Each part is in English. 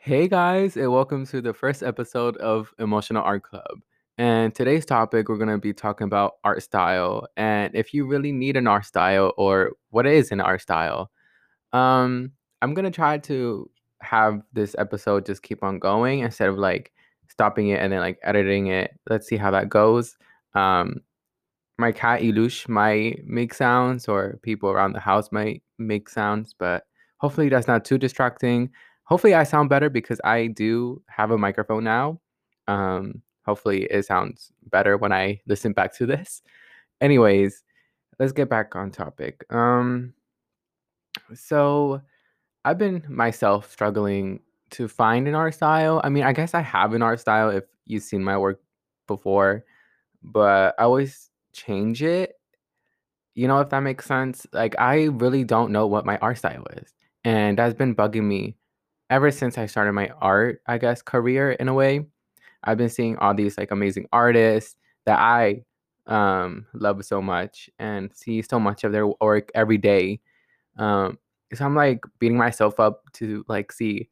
Hey guys, and welcome to the first episode of Emotional Art Club. And today's topic, we're going to be talking about art style and if you really need an art style or what is an art style. Um, I'm going to try to have this episode just keep on going instead of like stopping it and then like editing it. Let's see how that goes. Um, my cat Ilush might make sounds or people around the house might make sounds, but hopefully that's not too distracting. Hopefully I sound better because I do have a microphone now. Um, hopefully it sounds better when I listen back to this. Anyways, let's get back on topic. Um, so I've been myself struggling to find an art style. I mean, I guess I have an art style if you've seen my work before, but I always change it. You know, if that makes sense? Like, I really don't know what my art style is. And that's been bugging me ever since I started my art, I guess, career in a way. I've been seeing all these like amazing artists that I um, love so much and see so much of their work every day. Um, so I'm like beating myself up to like see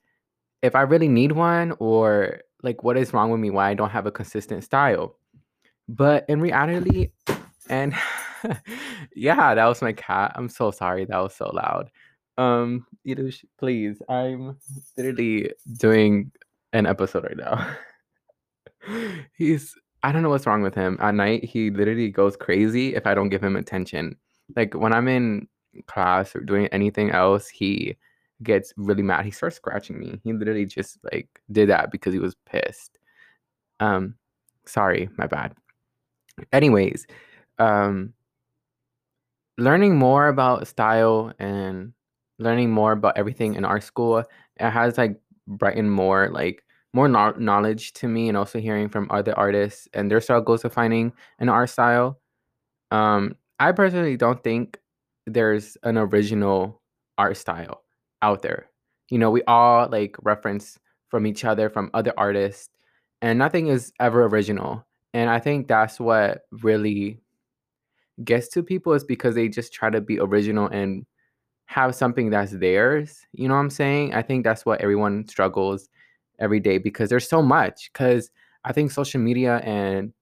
if I really need one or like what is wrong with me why I don't have a consistent style. But in reality, and yeah, that was my cat. I'm so sorry. That was so loud. Um, you know, please. I'm literally doing an episode right now. He's I don't know what's wrong with him. At night, he literally goes crazy if I don't give him attention. Like when I'm in class or doing anything else, he gets really mad. He starts scratching me. He literally just like did that because he was pissed. Um, sorry, my bad. Anyways, um, learning more about style and learning more about everything in our school, it has like brightened more like more kno- knowledge to me and also hearing from other artists and their struggles of finding an art style. Um, I personally don't think there's an original art style out there. You know, we all like reference from each other, from other artists, and nothing is ever original. And I think that's what really gets to people is because they just try to be original and have something that's theirs. You know what I'm saying? I think that's what everyone struggles every day because there's so much. Because I think social media and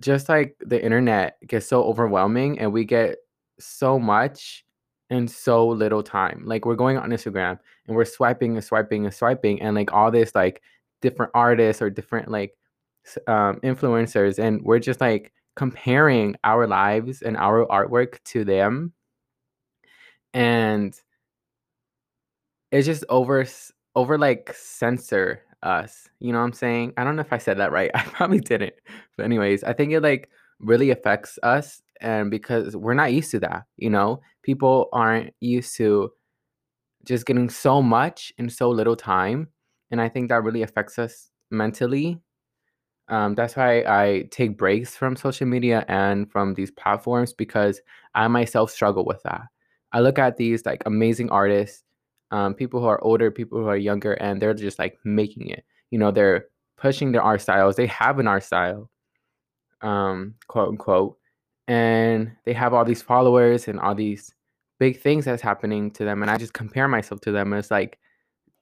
just like the internet gets so overwhelming and we get so much in so little time. Like we're going on Instagram and we're swiping and swiping and swiping and like all this like different artists or different like um, influencers and we're just like comparing our lives and our artwork to them and it's just over over like censor us. You know what I'm saying? I don't know if I said that right. I probably didn't. But anyways, I think it like really affects us and because we're not used to that, you know? People aren't used to just getting so much in so little time, and I think that really affects us mentally. Um, that's why I take breaks from social media and from these platforms because I myself struggle with that. I look at these like amazing artists, um, people who are older, people who are younger, and they're just like making it. You know, they're pushing their art styles. They have an art style, um, quote unquote, and they have all these followers and all these big things that's happening to them. And I just compare myself to them. And it's like,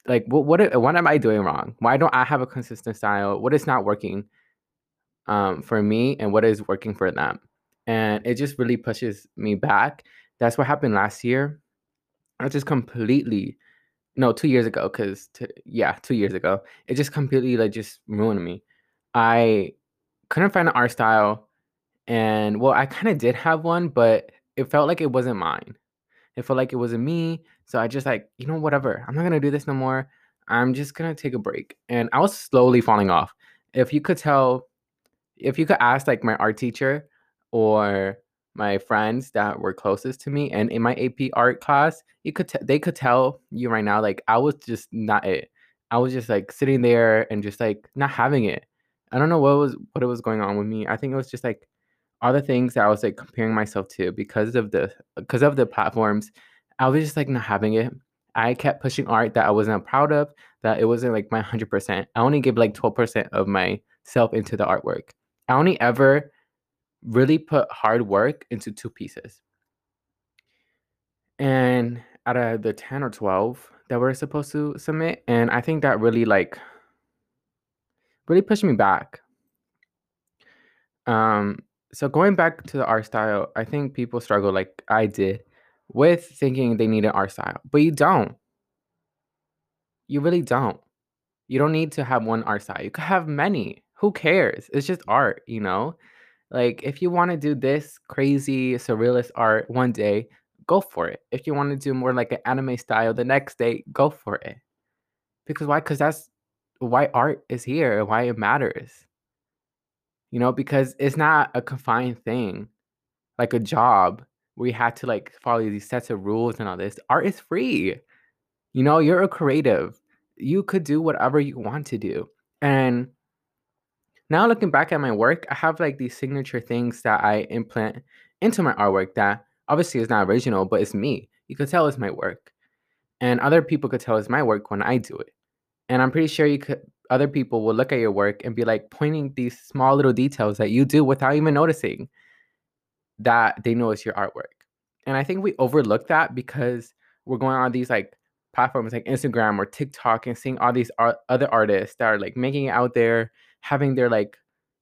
like what what what am I doing wrong? Why don't I have a consistent style? What is not working? um, for me and what is working for them. And it just really pushes me back. That's what happened last year. I just completely, no, two years ago, because yeah, two years ago, it just completely like just ruined me. I couldn't find an art style, and well, I kind of did have one, but it felt like it wasn't mine. It felt like it wasn't me. So I just like, you know, whatever. I'm not gonna do this no more. I'm just gonna take a break. And I was slowly falling off. If you could tell if you could ask like my art teacher or my friends that were closest to me and in my AP art class, you could t- they could tell you right now like I was just not it. I was just like sitting there and just like not having it. I don't know what was what it was going on with me. I think it was just like all the things that I was like comparing myself to because of the because of the platforms. I was just like not having it. I kept pushing art that I wasn't proud of, that it wasn't like my 100%. I only gave like 12% of myself into the artwork. I only ever really put hard work into two pieces. And out of the 10 or 12 that we're supposed to submit, and I think that really like really pushed me back. Um, so going back to the art style, I think people struggle like I did with thinking they need an art style, but you don't. You really don't. You don't need to have one art style. You could have many. Who cares? It's just art, you know? Like if you want to do this crazy surrealist art one day, go for it. If you want to do more like an anime style the next day, go for it. Because why? Because that's why art is here and why it matters. You know, because it's not a confined thing like a job where you have to like follow these sets of rules and all this. Art is free. You know, you're a creative. You could do whatever you want to do. And now looking back at my work, I have like these signature things that I implant into my artwork that obviously is not original, but it's me. You could tell it's my work. And other people could tell it's my work when I do it. And I'm pretty sure you could other people will look at your work and be like pointing these small little details that you do without even noticing that they know it's your artwork. And I think we overlook that because we're going on these like platforms like Instagram or TikTok and seeing all these other artists that are like making it out there, having their like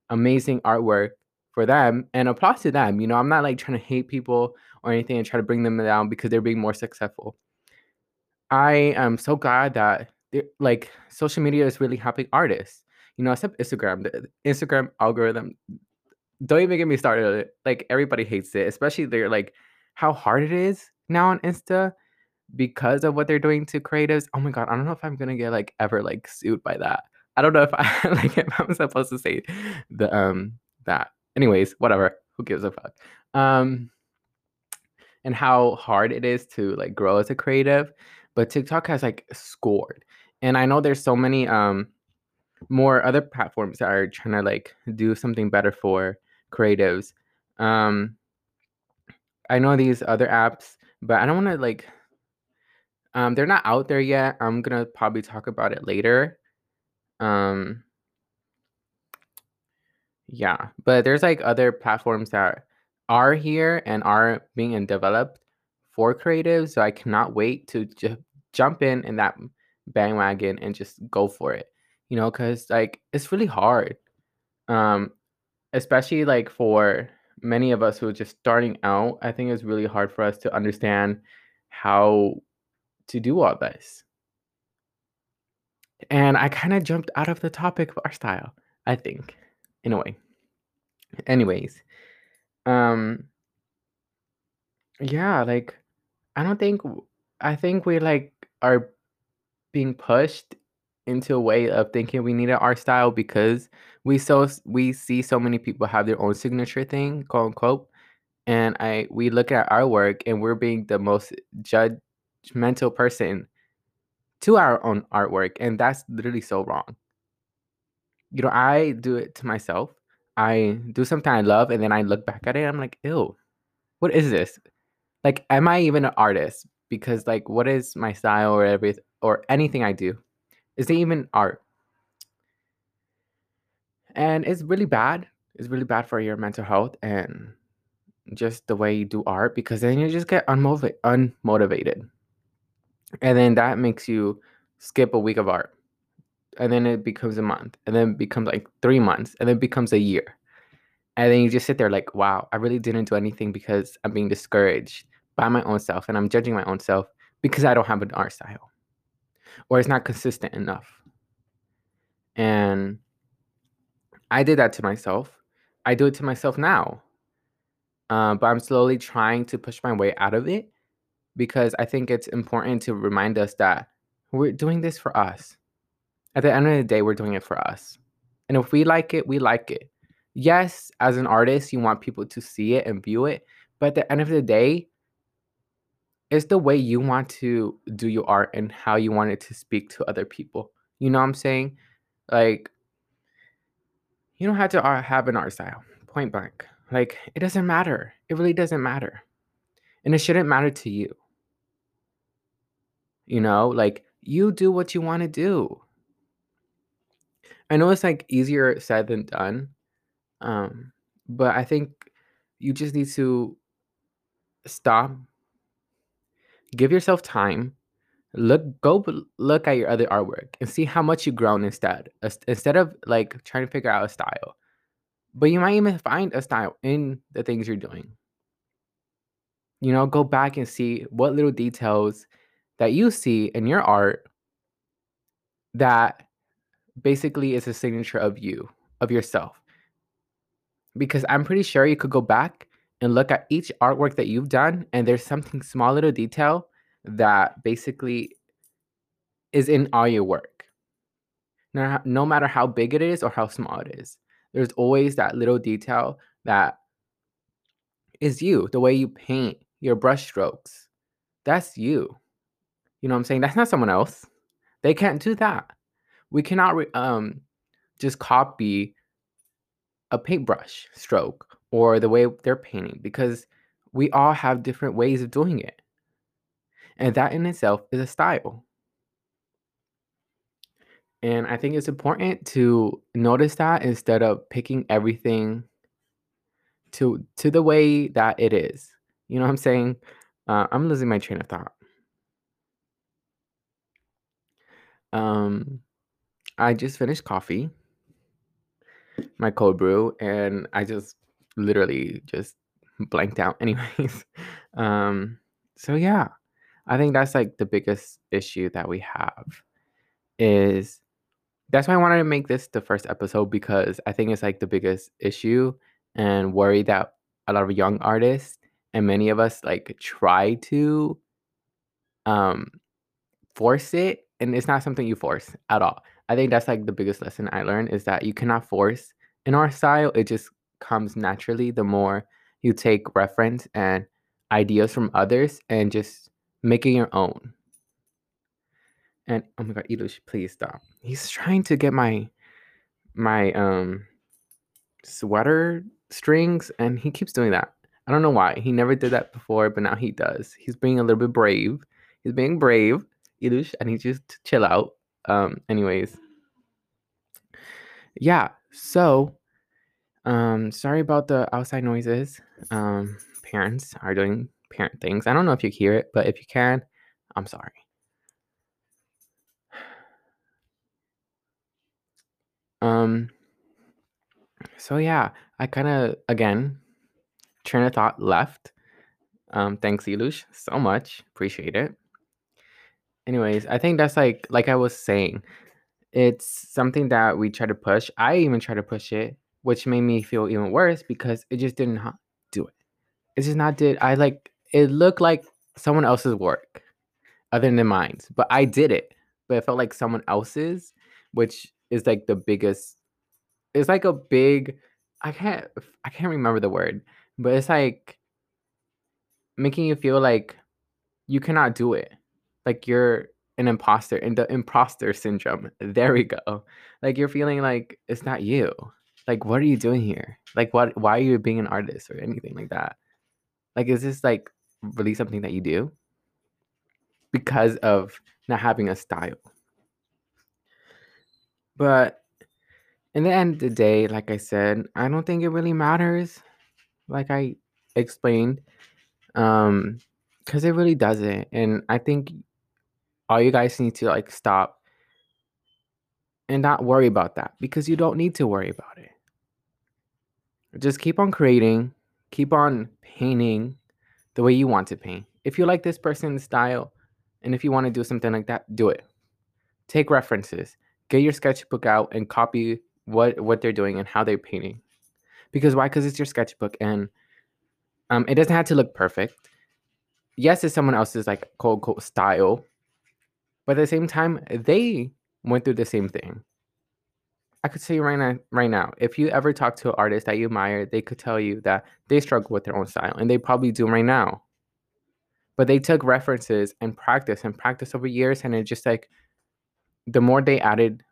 amazing artwork for them and applause to them. You know, I'm not like trying to hate people or anything and try to bring them down because they're being more successful. I am so glad that like social media is really helping artists. You know, except Instagram. The Instagram algorithm don't even get me started. Like everybody hates it, especially they're like how hard it is now on Insta because of what they're doing to creatives. Oh my god, I don't know if I'm gonna get like ever like sued by that. I don't know if I like if I'm supposed to say the um that. Anyways, whatever. Who gives a fuck? Um and how hard it is to like grow as a creative. But TikTok has like scored. And I know there's so many um more other platforms that are trying to like do something better for creatives. Um, I know these other apps, but I don't want to like. Um, they're not out there yet. I'm gonna probably talk about it later. Um, yeah, but there's like other platforms that are here and are being developed for creatives. So I cannot wait to just jump in in that bandwagon and just go for it. You know, because like it's really hard. Um, especially like for many of us who are just starting out, I think it's really hard for us to understand how to do all this. And I kind of jumped out of the topic of art style, I think, in a way. Anyways, um yeah, like I don't think I think we like are being pushed into a way of thinking we need an art style because we so we see so many people have their own signature thing, quote unquote. And I we look at our work and we're being the most judgmental person to our own artwork, and that's literally so wrong. You know, I do it to myself. I do something I love, and then I look back at it. I'm like, ew, what is this? Like, am I even an artist? Because like, what is my style or everything or anything I do? Is it even art? And it's really bad. It's really bad for your mental health and just the way you do art because then you just get unmotiv- unmotivated. And then that makes you skip a week of art. And then it becomes a month. And then it becomes like three months. And then it becomes a year. And then you just sit there like, wow, I really didn't do anything because I'm being discouraged by my own self and I'm judging my own self because I don't have an art style or it's not consistent enough. And I did that to myself. I do it to myself now. Uh, but I'm slowly trying to push my way out of it because I think it's important to remind us that we're doing this for us. At the end of the day, we're doing it for us. And if we like it, we like it. Yes, as an artist, you want people to see it and view it. But at the end of the day, it's the way you want to do your art and how you want it to speak to other people. You know what I'm saying? Like, you don't have to uh, have an art style, point blank. Like, it doesn't matter. It really doesn't matter. And it shouldn't matter to you. You know, like, you do what you want to do. I know it's like easier said than done. Um, but I think you just need to stop give yourself time look go look at your other artwork and see how much you've grown instead instead of like trying to figure out a style but you might even find a style in the things you're doing you know go back and see what little details that you see in your art that basically is a signature of you of yourself. Because i'm pretty sure you could go back and look at each artwork that you've done and there's something small little detail that basically is in all your work. No, no matter how big it is or how small it is there's always that little detail that is you the way you paint your brush strokes. That's you you know what i'm saying that's not someone else they can't do that we cannot re- um just copy a paintbrush stroke or the way they're painting because we all have different ways of doing it and that in itself is a style And I think it's important to notice that instead of picking everything to to the way that it is. You know what I'm saying? Uh, I'm losing my train of thought. Um, I just finished coffee, my cold brew, and I just literally just blanked out. Anyways, um, so yeah, I think that's like the biggest issue that we have is that's why I wanted to make this the first episode because I think it's like the biggest issue and worry that a lot of young artists and many of us like try to um force it and it's not something you force at all. I think that's like the biggest lesson I learned is that you cannot force in our style. It just comes naturally the more you take reference and ideas from others and just making your own. And oh my god, Ilush, please stop. He's trying to get my my um sweater strings and he keeps doing that. I don't know why. He never did that before, but now he does. He's being a little bit brave. He's being brave. Ilush, I need you to chill out. Um, anyways. Yeah, so um sorry about the outside noises. Um parents are doing parent things. I don't know if you hear it, but if you can, I'm sorry. Um so yeah, I kind of again train of thought left. Um thanks Ilush so much. Appreciate it. Anyways, I think that's like like I was saying, it's something that we try to push. I even try to push it, which made me feel even worse because it just didn't do it. It just not did. I like it looked like someone else's work other than mine, but I did it. But it felt like someone else's, which is like the biggest. It's like a big. I can't. I can't remember the word, but it's like making you feel like you cannot do it. Like you're an imposter in the imposter syndrome. There we go. Like you're feeling like it's not you. Like what are you doing here? Like what why are you being an artist or anything like that? Like is this like really something that you do? Because of not having a style. But in the end of the day, like I said, I don't think it really matters. Like I explained. Um because it really doesn't. And I think all you guys need to like stop and not worry about that because you don't need to worry about it. Just keep on creating, keep on painting the way you want to paint. If you like this person's style and if you want to do something like that, do it. Take references. Get your sketchbook out and copy what what they're doing and how they're painting. Because why? Because it's your sketchbook and um, it doesn't have to look perfect. Yes, it's someone else's like quote unquote style, but at the same time, they went through the same thing. I could say right now, right now, if you ever talk to an artist that you admire, they could tell you that they struggle with their own style, and they probably do right now. But they took references and practice and practice over years, and it just like the more they added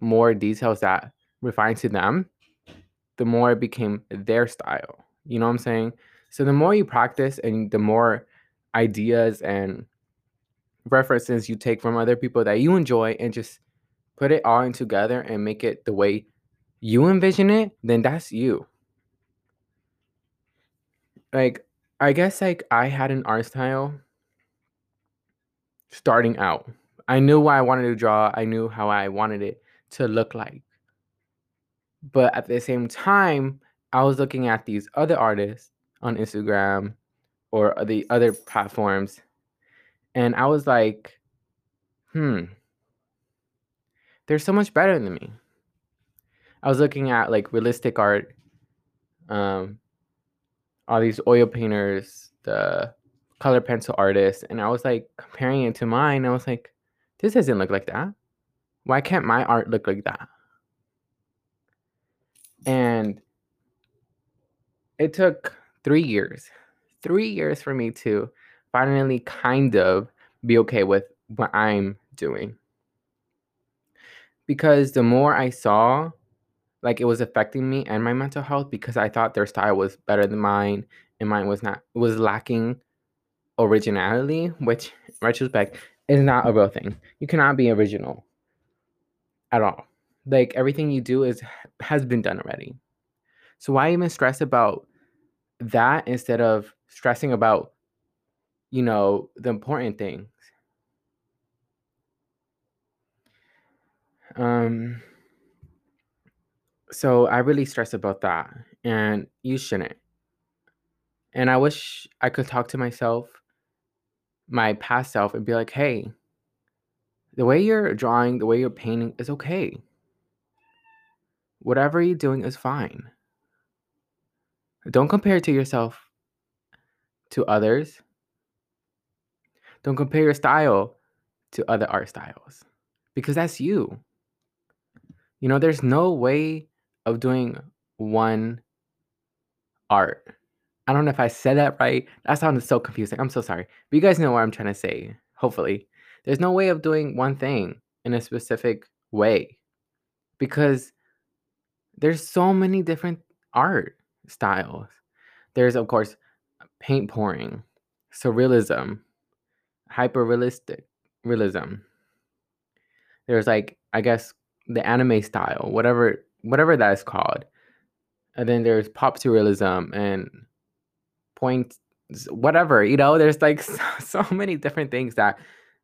more details that refined to them, the more it became their style. You know what I'm saying? So the more you practice and the more ideas and references you take from other people that you enjoy and just put it all in together and make it the way you envision it, then that's you. Like, I guess like I had an art style starting out. I knew what I wanted to draw, I knew how I wanted it to look like. But at the same time, I was looking at these other artists on Instagram or the other platforms, and I was like, hmm, they're so much better than me. I was looking at like realistic art, um, all these oil painters, the color pencil artists, and I was like comparing it to mine. I was like, this doesn't look like that. Why can't my art look like that? And it took three years, three years for me to finally kind of be okay with what I'm doing. Because the more I saw, like it was affecting me and my mental health because I thought their style was better than mine and mine was not was lacking originality, which in retrospect is not a real thing. You cannot be original at all. Like everything you do is has been done already. So why even stress about that instead of stressing about you know the important things? Um so I really stress about that and you shouldn't. And I wish I could talk to myself, my past self and be like, "Hey, the way you're drawing, the way you're painting is okay. Whatever you're doing is fine. Don't compare to yourself to others. Don't compare your style to other art styles because that's you. You know, there's no way of doing one art. I don't know if I said that right. That sounded so confusing. I'm so sorry. But you guys know what I'm trying to say, hopefully. There's no way of doing one thing in a specific way because there's so many different art styles. There's, of course, paint pouring, surrealism, hyper realistic realism. There's like, I guess, the anime style, whatever whatever that is called. And then there's pop surrealism and point whatever, you know, there's like so, so many different things that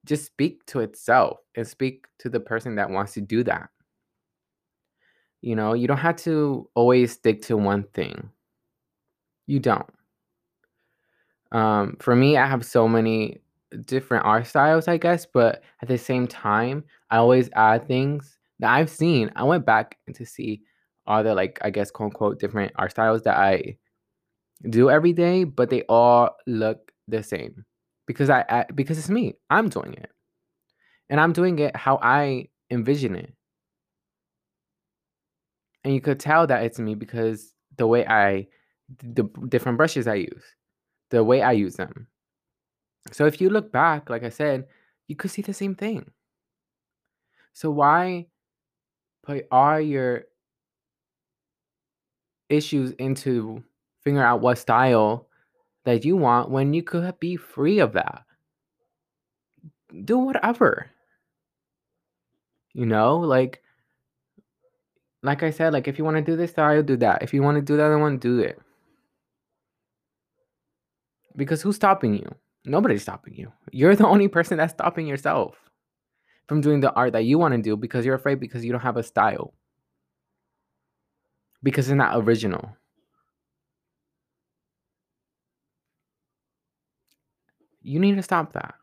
just speak to itself and speak to the person that wants to do that. You know, you don't have to always stick to one thing. You don't. Um, for me, I have so many different art styles, I guess, but at the same time, I always add things that I've seen. I went back to see all the like, I guess, quote unquote, different art styles that I do every day, but they all look the same because I, I because it's me. I'm doing it, and I'm doing it how I envision it. And you could tell that it's me because the way I, the different brushes I use, the way I use them. So if you look back, like I said, you could see the same thing. So why put all your issues into figuring out what style that you want when you could be free of that? Do whatever. You know, like like I said, like if you want to do this style, do that. If you want to do the other one, do it. Because who's stopping you? Nobody's stopping you. You're the only person that's stopping yourself from doing the art that you want to do because you're afraid because you don't have a style. Because it's not original. You need to stop that.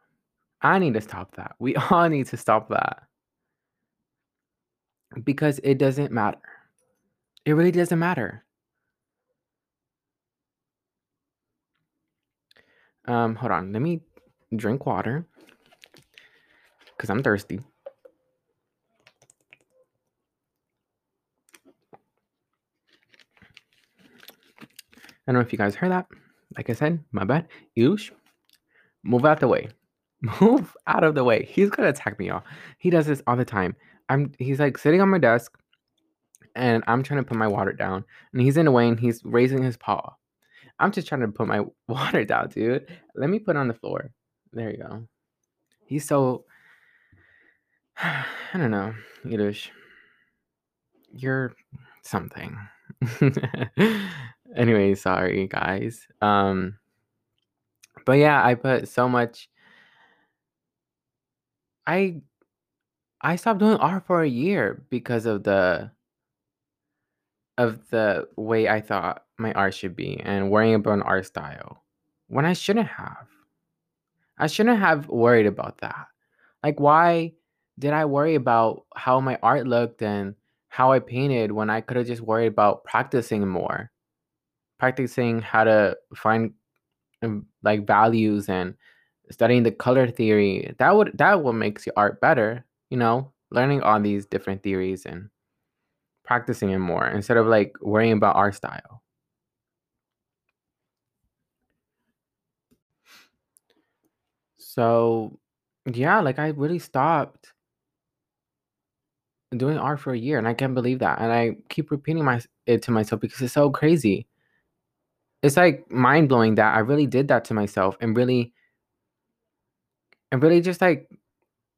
I need to stop that. We all need to stop that. Because it doesn't matter. It really doesn't matter. Um, hold on. Let me drink water because I'm thirsty. I don't know if you guys heard that. Like I said, my bad. Yush, move out the way. Move out of the way. He's gonna attack me, y'all. He does this all the time. I'm he's like sitting on my desk and I'm trying to put my water down. And he's in the way and he's raising his paw. I'm just trying to put my water down, dude. Let me put on the floor. There you go. He's so I don't know. You're something. anyway, sorry guys. Um but yeah, I put so much I I stopped doing art for a year because of the of the way I thought my art should be and worrying about an art style when I shouldn't have. I shouldn't have worried about that. Like, why did I worry about how my art looked and how I painted when I could have just worried about practicing more? Practicing how to find um, like values and studying the color theory. That would that what makes your art better, you know, learning all these different theories and practicing it more instead of like worrying about art style. So, yeah, like I really stopped doing art for a year and I can't believe that. And I keep repeating my it to myself because it's so crazy. It's like mind blowing that I really did that to myself and really and really just like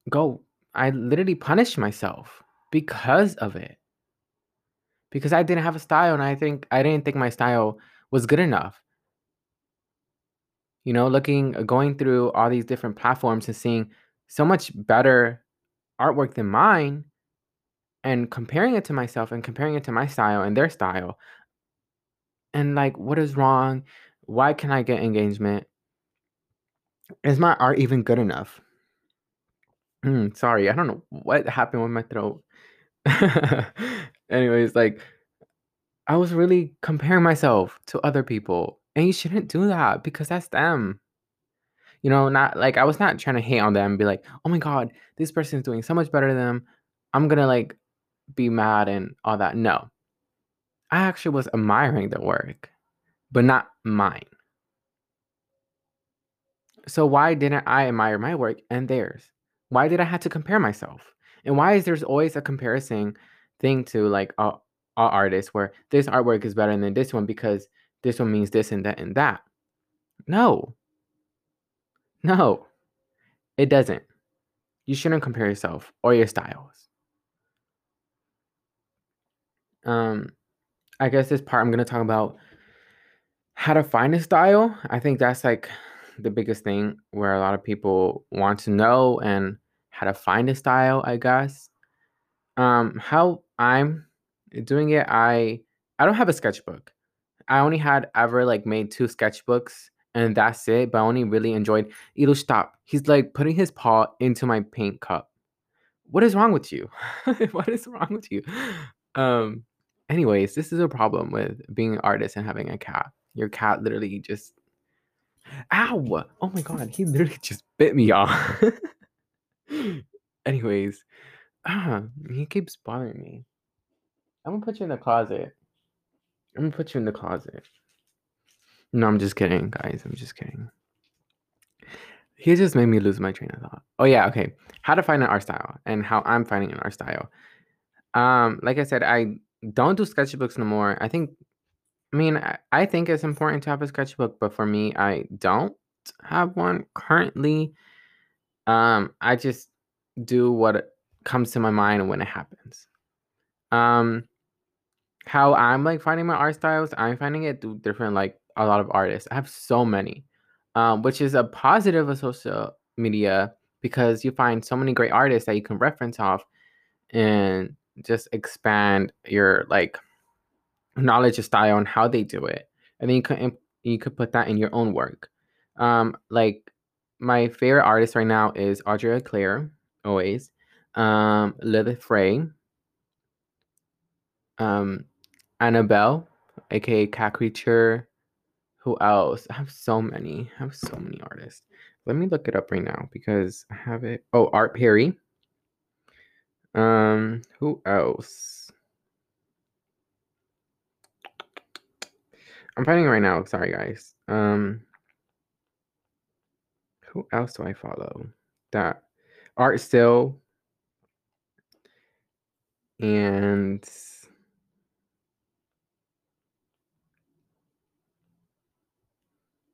go I literally punished myself because of it. Because I didn't have a style and I think I didn't think my style was good enough. You know, looking going through all these different platforms and seeing so much better artwork than mine and comparing it to myself and comparing it to my style and their style. And like, what is wrong? Why can I get engagement? Is my art even good enough? Mm, sorry, I don't know what happened with my throat. Anyways, like I was really comparing myself to other people, and you shouldn't do that because that's them. You know, not like I was not trying to hate on them be like, "Oh my god, this person is doing so much better than them. I'm gonna like be mad and all that." No. I actually was admiring the work, but not mine. So why didn't I admire my work and theirs? Why did I have to compare myself? And why is there's always a comparison thing to like a, a artist where this artwork is better than this one because this one means this and that and that? No. No. It doesn't. You shouldn't compare yourself or your styles. Um I guess this part I'm to talk about how to find a style. I think that's like the biggest thing where a lot of people want to know and how to find a style, I guess. Um, how I'm doing it, I I don't have a sketchbook. I only had ever like made two sketchbooks and that's it. But I only really enjoyed It'll stop. He's like putting his paw into my paint cup. What is wrong with you? what is wrong with you? Um, anyways, this is a problem with being an artist and having a cat. Your cat literally just Ow! Oh my god, he literally just bit me off. Anyways, ah, he keeps bothering me. I'm gonna put you in the closet. I'm gonna put you in the closet. No, I'm just kidding, guys. I'm just kidding. He just made me lose my train of thought. Oh yeah, okay. How to find an art style and how I'm finding an art style. Um, like I said, I don't do sketchbooks no more. I think I mean, I, I think it's important to have a sketchbook, but for me, I don't have one currently. Um, I just do what comes to my mind when it happens. Um, how I'm like finding my art styles, I'm finding it through different like a lot of artists. I have so many, um, which is a positive of social media because you find so many great artists that you can reference off and just expand your like knowledge of style and how they do it, and then you could you could put that in your own work. Um, like my favorite artist right now is Audrey Claire, always. Um, Lilith Frey. Um, Annabelle, aka Cat Creature. Who else? I have so many. I have so many artists. Let me look it up right now because I have it. Oh, Art Perry. Um, who else? I'm finding right now. Sorry, guys. Um, who else do I follow? That Art Still and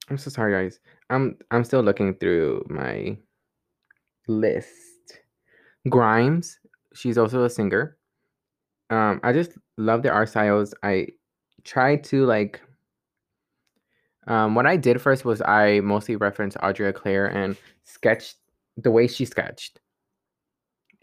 I'm so sorry, guys. I'm I'm still looking through my list. Grimes, she's also a singer. Um, I just love the art styles. I try to like um, what I did first was I mostly referenced Audrey Claire and sketched the way she sketched.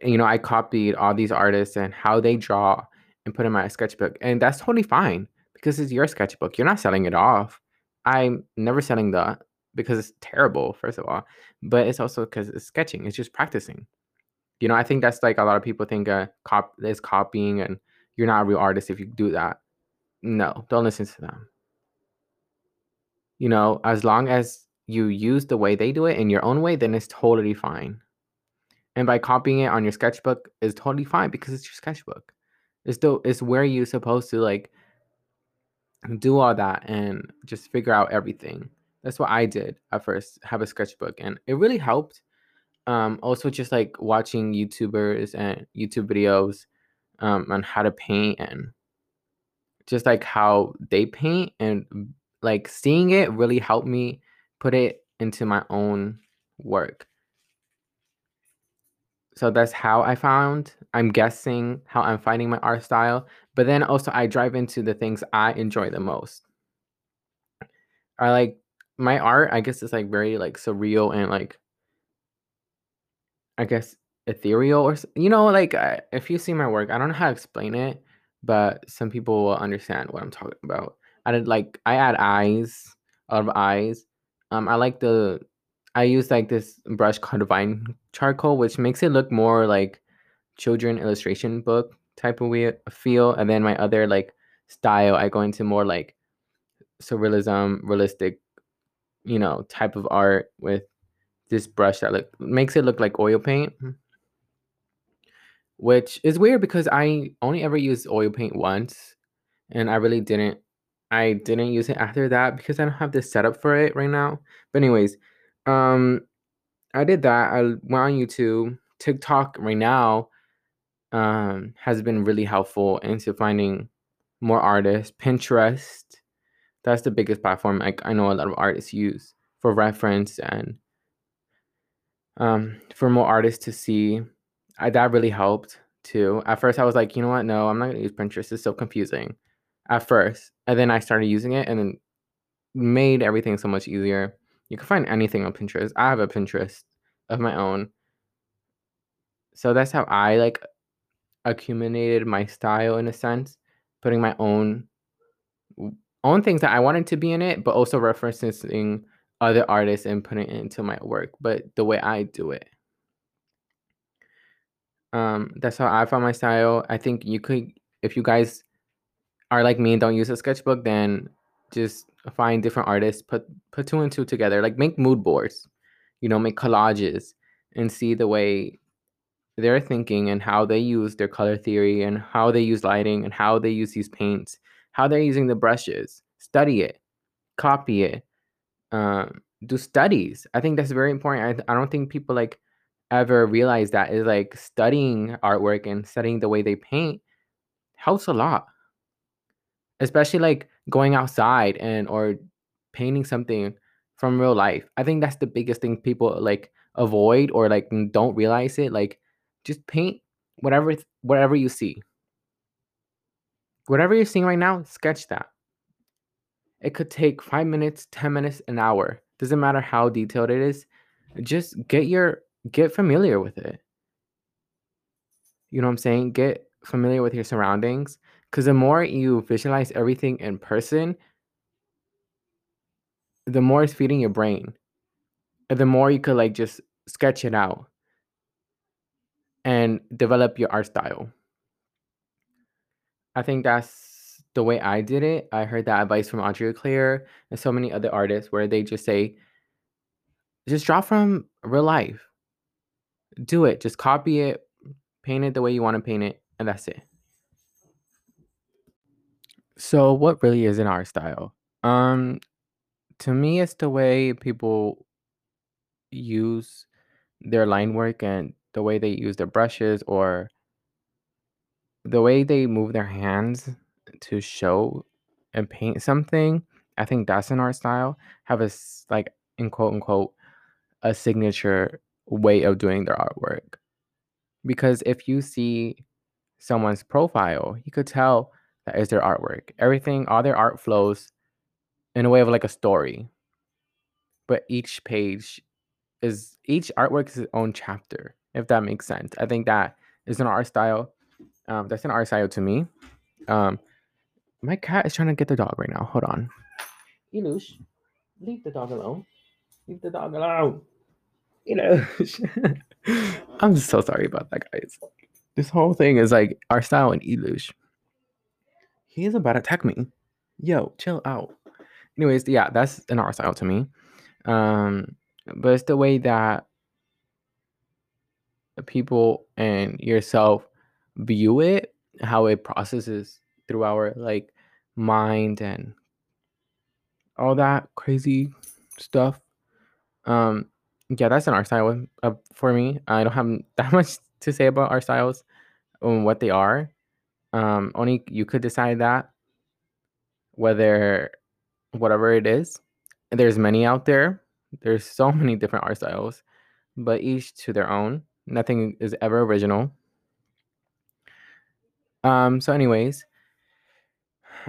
you know, I copied all these artists and how they draw and put in my sketchbook. And that's totally fine because it's your sketchbook. You're not selling it off. I'm never selling that because it's terrible, first of all. But it's also because it's sketching, it's just practicing. You know, I think that's like a lot of people think uh, cop is copying and you're not a real artist if you do that. No, don't listen to them. You know, as long as you use the way they do it in your own way, then it's totally fine. And by copying it on your sketchbook is totally fine because it's your sketchbook. It's still it's where you're supposed to like do all that and just figure out everything. That's what I did at first, have a sketchbook, and it really helped. Um, also, just like watching YouTubers and YouTube videos um, on how to paint and just like how they paint and like seeing it really helped me put it into my own work. So that's how I found, I'm guessing how I'm finding my art style. But then also I drive into the things I enjoy the most. I like my art, I guess it's like very like surreal and like I guess ethereal or you know like I, if you see my work, I don't know how to explain it, but some people will understand what I'm talking about. I did like I add eyes, a lot of eyes. Um, I like the I use like this brush called Divine Charcoal, which makes it look more like children illustration book type of feel. And then my other like style, I go into more like surrealism, realistic, you know, type of art with this brush that look makes it look like oil paint. Mm-hmm. Which is weird because I only ever used oil paint once and I really didn't I didn't use it after that because I don't have the setup for it right now. But anyways, um I did that. I went on YouTube. TikTok right now um has been really helpful into finding more artists. Pinterest, that's the biggest platform like I know a lot of artists use for reference and um for more artists to see. I, that really helped too. At first I was like, you know what? No, I'm not gonna use Pinterest. It's so confusing at first. And then I started using it and then made everything so much easier. You can find anything on Pinterest. I have a Pinterest of my own. So that's how I like accumulated my style in a sense, putting my own own things that I wanted to be in it, but also referencing other artists and putting it into my work, but the way I do it. Um, that's how I found my style. I think you could, if you guys are like me and don't use a sketchbook, then just find different artists, put put two and two together, like make mood boards, you know, make collages and see the way they're thinking and how they use their color theory and how they use lighting and how they use these paints, how they're using the brushes. Study it, copy it, um, do studies. I think that's very important. I, I don't think people like ever realize that is like studying artwork and studying the way they paint helps a lot especially like going outside and or painting something from real life. I think that's the biggest thing people like avoid or like don't realize it. Like just paint whatever whatever you see. Whatever you're seeing right now, sketch that. It could take 5 minutes, 10 minutes, an hour. Doesn't matter how detailed it is. Just get your get familiar with it. You know what I'm saying? Get familiar with your surroundings because the more you visualize everything in person, the more it's feeding your brain. And the more you could like just sketch it out and develop your art style. I think that's the way I did it. I heard that advice from Audrey Claire and so many other artists where they just say, just draw from real life. Do it. Just copy it, paint it the way you want to paint it, and that's it. So, what really is an art style? Um, to me, it's the way people use their line work and the way they use their brushes or the way they move their hands to show and paint something. I think that's an art style. Have a like in quote unquote a signature way of doing their artwork. Because if you see someone's profile, you could tell that is their artwork. Everything, all their art flows in a way of like a story. But each page is each artwork is its own chapter if that makes sense. I think that is an art style. Um, that's an art style to me. Um, my cat is trying to get the dog right now. Hold on. Elush, leave the dog alone. Leave the dog alone. Elush. I'm just so sorry about that, guys. This whole thing is like our style and Elush. He is about to attack me. Yo, chill out. Anyways, yeah, that's an art style to me. Um, but it's the way that the people and yourself view it, how it processes through our like mind and all that crazy stuff. Um, yeah, that's an art style uh, for me. I don't have that much to say about art styles and what they are. Um, only you could decide that whether whatever it is. There's many out there. There's so many different art styles, but each to their own. Nothing is ever original. Um, so anyways,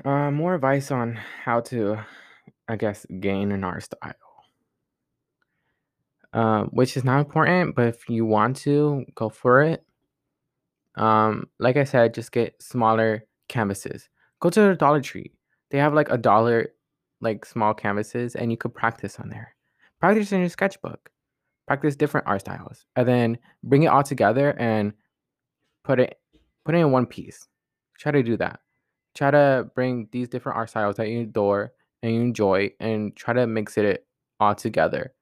uh, more advice on how to, I guess, gain an art style. Uh, which is not important, but if you want to, go for it. Um, like I said, just get smaller canvases. Go to the Dollar Tree. They have like a dollar, like small canvases, and you could practice on there. Practice in your sketchbook. Practice different art styles, and then bring it all together and put it put it in one piece. Try to do that. Try to bring these different art styles that you adore and you enjoy, and try to mix it all together.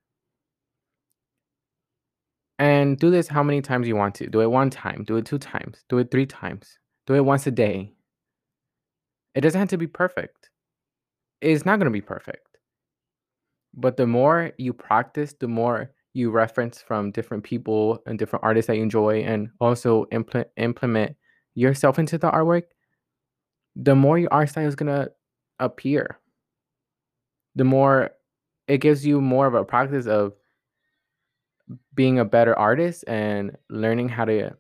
And do this how many times you want to. Do it one time, do it two times, do it three times, do it once a day. It doesn't have to be perfect. It's not going to be perfect. But the more you practice, the more you reference from different people and different artists that you enjoy, and also implement implement yourself into the artwork, the more your art style is going to appear. The more it gives you more of a practice of being a better artist and learning how to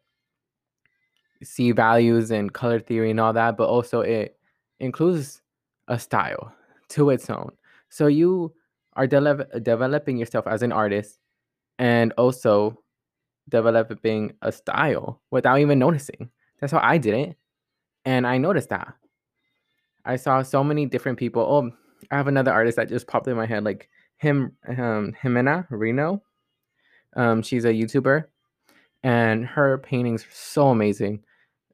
see values and color theory and all that, but also it includes a style to its own. So you are de- developing yourself as an artist and also developing a style without even noticing. That's how I did it. And I noticed that. I saw so many different people. Oh, I have another artist that just popped in my head, like him, um, Jimena Reno. Um, she's a YouTuber, and her paintings are so amazing.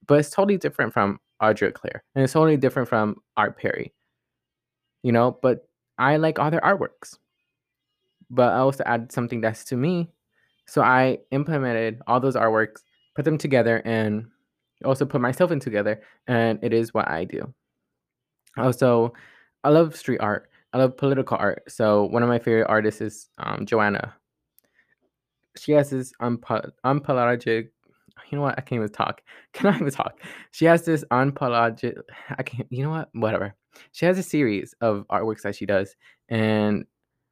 But it's totally different from Audrey Claire, and it's totally different from Art Perry. You know, but I like all their artworks. But I also add something that's to me. So I implemented all those artworks, put them together, and also put myself in together, and it is what I do. Also, I love street art. I love political art. So one of my favorite artists is um, Joanna she has this unpo- unapologetic. You know what? I can't even talk. Can I even talk? She has this unapologetic. I can't. You know what? Whatever. She has a series of artworks that she does, and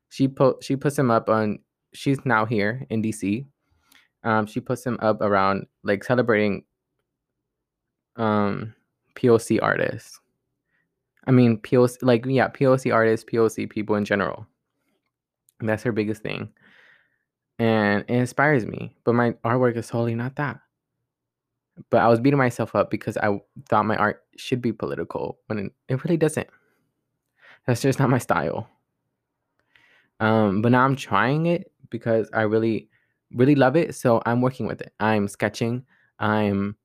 she put she puts them up on. She's now here in DC. Um, she puts them up around like celebrating um POC artists. I mean POC like yeah POC artists, POC people in general. And that's her biggest thing and it inspires me. But my artwork is totally not that. But I was beating myself up because I thought my art should be political when it, really doesn't. That's just not my style. Um, but now I'm trying it because I really, really love it. So I'm working with it. I'm sketching. I'm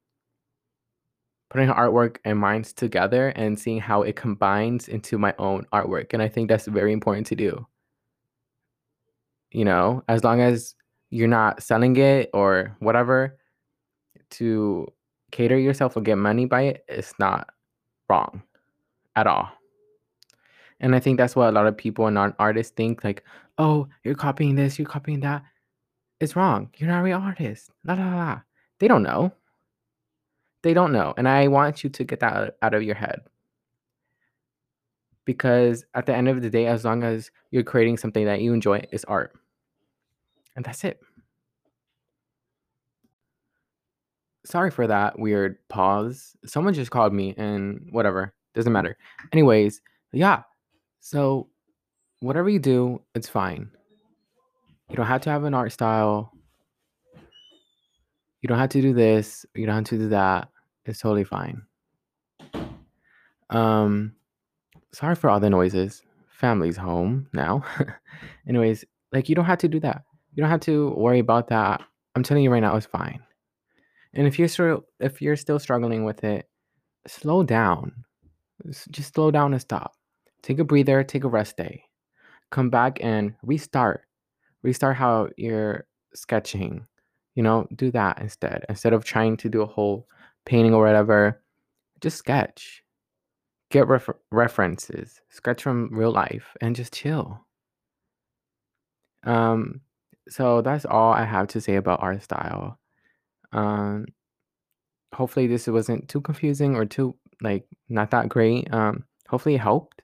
putting artwork and minds together and seeing how it combines into my own artwork. And I think that's very important to do you know, as long as you're not selling it or whatever to cater yourself or get money by it, it's not wrong at all. And I think that's what a lot of people and artists think like, oh, you're copying this, you're copying that. It's wrong. You're not a real artist. La la la. They don't know. They don't know. And I want you to get that out of your head. Because at the end of the day, as long as you're creating something that you enjoy, it's art. And that's it. Sorry for that weird pause. Someone just called me and whatever. Doesn't matter. Anyways, yeah. So whatever you do, it's fine. You don't have to have an art style. You don't have to do this. You don't have to do that. It's totally fine. Um, sorry for all the noises. Family's home now. Anyways, like you don't have to do that. You don't have to worry about that. I'm telling you right now, it's fine. And if you're still if you're still struggling with it, slow down. Just slow down and stop. Take a breather, take a rest day. Come back and restart. Restart how you're sketching. You know, do that instead. Instead of trying to do a whole painting or whatever, just sketch. Get refer- references. Sketch from real life and just chill. Um so that's all I have to say about art style. Um hopefully this wasn't too confusing or too like not that great. Um, hopefully it helped.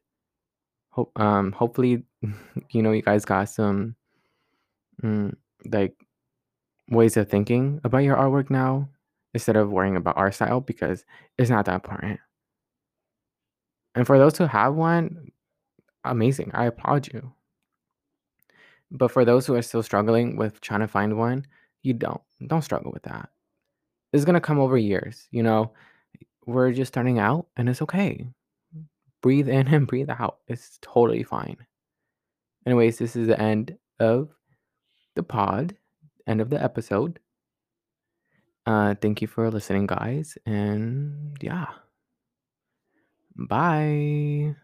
Hope um hopefully you know you guys got some mm, like ways of thinking about your artwork now instead of worrying about art style because it's not that important. And for those who have one, amazing. I applaud you. But for those who are still struggling with trying to find one, you don't. Don't struggle with that. It's gonna come over years, you know. We're just starting out and it's okay. breathe in and breathe out. It's totally fine. Anyways, this is the end of the pod, end of the episode. Uh, thank you for listening, guys. And yeah, bye.